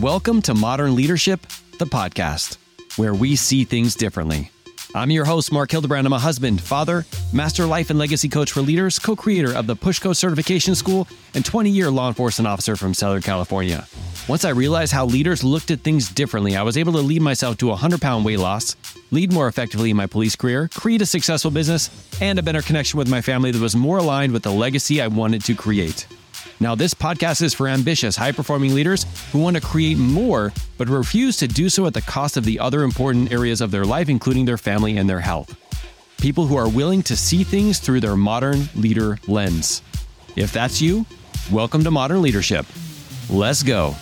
Welcome to Modern Leadership, the podcast, where we see things differently. I'm your host, Mark Hildebrand. I'm a husband, father, master life and legacy coach for leaders, co creator of the Pushco Certification School, and 20 year law enforcement officer from Southern California. Once I realized how leaders looked at things differently, I was able to lead myself to a 100 pound weight loss, lead more effectively in my police career, create a successful business, and a better connection with my family that was more aligned with the legacy I wanted to create. Now, this podcast is for ambitious, high performing leaders who want to create more, but refuse to do so at the cost of the other important areas of their life, including their family and their health. People who are willing to see things through their modern leader lens. If that's you, welcome to Modern Leadership. Let's go.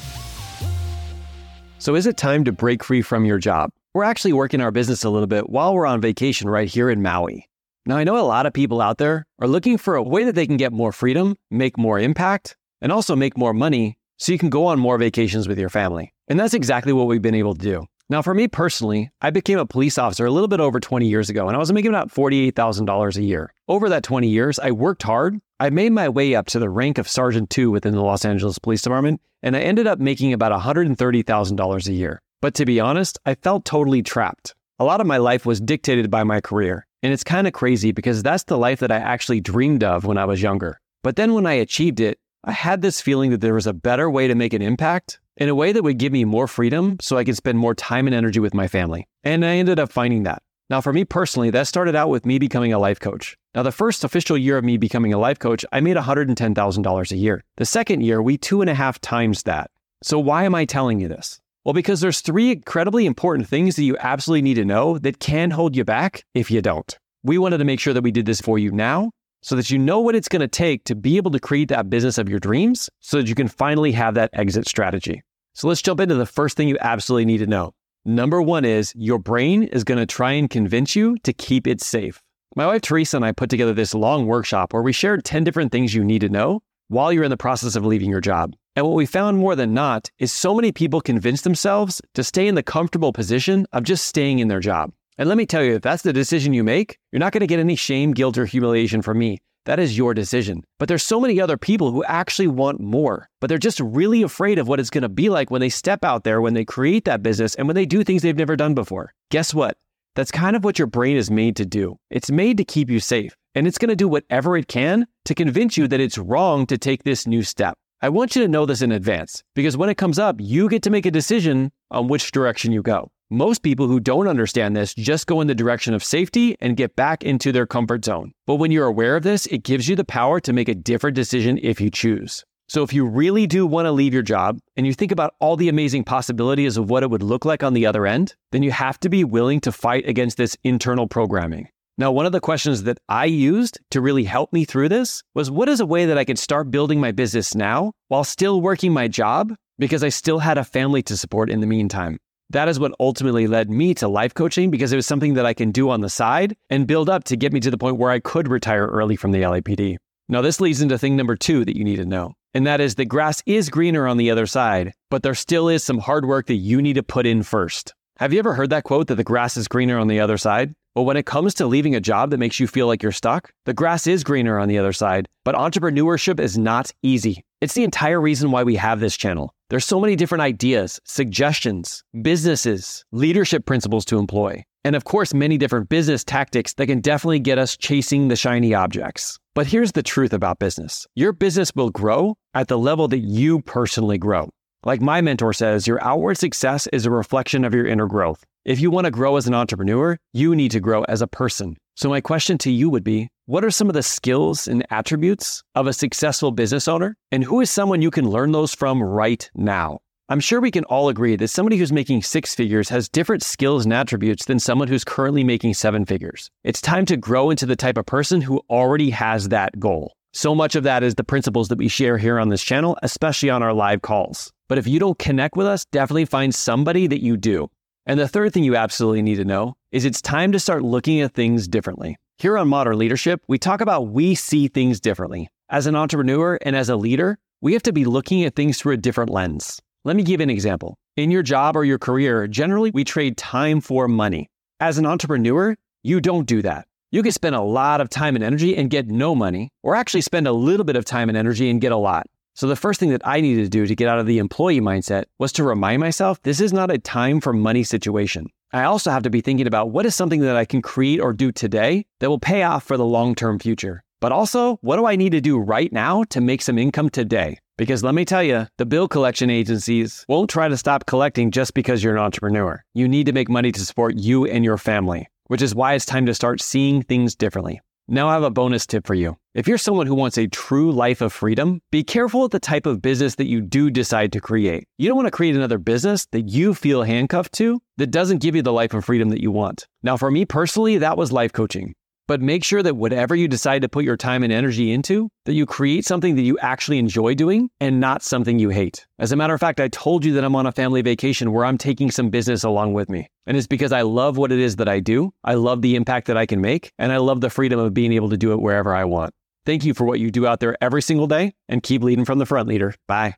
So, is it time to break free from your job? We're actually working our business a little bit while we're on vacation right here in Maui. Now, I know a lot of people out there are looking for a way that they can get more freedom, make more impact, and also make more money so you can go on more vacations with your family. And that's exactly what we've been able to do. Now, for me personally, I became a police officer a little bit over 20 years ago, and I was making about $48,000 a year. Over that 20 years, I worked hard. I made my way up to the rank of Sergeant 2 within the Los Angeles Police Department, and I ended up making about $130,000 a year. But to be honest, I felt totally trapped. A lot of my life was dictated by my career, and it's kind of crazy because that's the life that I actually dreamed of when I was younger. But then when I achieved it, I had this feeling that there was a better way to make an impact in a way that would give me more freedom so I could spend more time and energy with my family. And I ended up finding that. Now, for me personally, that started out with me becoming a life coach. Now, the first official year of me becoming a life coach, I made $110,000 a year. The second year, we two and a half times that. So, why am I telling you this? Well, because there's three incredibly important things that you absolutely need to know that can hold you back if you don't. We wanted to make sure that we did this for you now so that you know what it's going to take to be able to create that business of your dreams so that you can finally have that exit strategy. So let's jump into the first thing you absolutely need to know. Number one is your brain is going to try and convince you to keep it safe. My wife Teresa and I put together this long workshop where we shared 10 different things you need to know while you're in the process of leaving your job. And what we found more than not is so many people convince themselves to stay in the comfortable position of just staying in their job. And let me tell you, if that's the decision you make, you're not going to get any shame, guilt, or humiliation from me. That is your decision. But there's so many other people who actually want more, but they're just really afraid of what it's going to be like when they step out there, when they create that business, and when they do things they've never done before. Guess what? That's kind of what your brain is made to do. It's made to keep you safe, and it's going to do whatever it can to convince you that it's wrong to take this new step. I want you to know this in advance because when it comes up, you get to make a decision on which direction you go. Most people who don't understand this just go in the direction of safety and get back into their comfort zone. But when you're aware of this, it gives you the power to make a different decision if you choose. So if you really do want to leave your job and you think about all the amazing possibilities of what it would look like on the other end, then you have to be willing to fight against this internal programming. Now, one of the questions that I used to really help me through this was what is a way that I could start building my business now while still working my job because I still had a family to support in the meantime? That is what ultimately led me to life coaching because it was something that I can do on the side and build up to get me to the point where I could retire early from the LAPD. Now, this leads into thing number two that you need to know, and that is the grass is greener on the other side, but there still is some hard work that you need to put in first. Have you ever heard that quote that the grass is greener on the other side? Well, when it comes to leaving a job that makes you feel like you're stuck, the grass is greener on the other side, but entrepreneurship is not easy. It's the entire reason why we have this channel. There's so many different ideas, suggestions, businesses, leadership principles to employ, and of course, many different business tactics that can definitely get us chasing the shiny objects. But here's the truth about business your business will grow at the level that you personally grow. Like my mentor says, your outward success is a reflection of your inner growth. If you want to grow as an entrepreneur, you need to grow as a person. So, my question to you would be what are some of the skills and attributes of a successful business owner? And who is someone you can learn those from right now? I'm sure we can all agree that somebody who's making six figures has different skills and attributes than someone who's currently making seven figures. It's time to grow into the type of person who already has that goal. So much of that is the principles that we share here on this channel, especially on our live calls. But if you don't connect with us, definitely find somebody that you do. And the third thing you absolutely need to know is it's time to start looking at things differently. Here on Modern Leadership, we talk about we see things differently. As an entrepreneur and as a leader, we have to be looking at things through a different lens. Let me give an example. In your job or your career, generally we trade time for money. As an entrepreneur, you don't do that. You can spend a lot of time and energy and get no money, or actually spend a little bit of time and energy and get a lot. So the first thing that I needed to do to get out of the employee mindset was to remind myself this is not a time for money situation. I also have to be thinking about what is something that I can create or do today that will pay off for the long term future. But also, what do I need to do right now to make some income today? Because let me tell you, the bill collection agencies won't try to stop collecting just because you're an entrepreneur. You need to make money to support you and your family, which is why it's time to start seeing things differently. Now, I have a bonus tip for you. If you're someone who wants a true life of freedom, be careful of the type of business that you do decide to create. You don't want to create another business that you feel handcuffed to that doesn't give you the life of freedom that you want. Now, for me personally, that was life coaching. But make sure that whatever you decide to put your time and energy into, that you create something that you actually enjoy doing and not something you hate. As a matter of fact, I told you that I'm on a family vacation where I'm taking some business along with me. And it's because I love what it is that I do. I love the impact that I can make, and I love the freedom of being able to do it wherever I want. Thank you for what you do out there every single day and keep leading from the front, leader. Bye.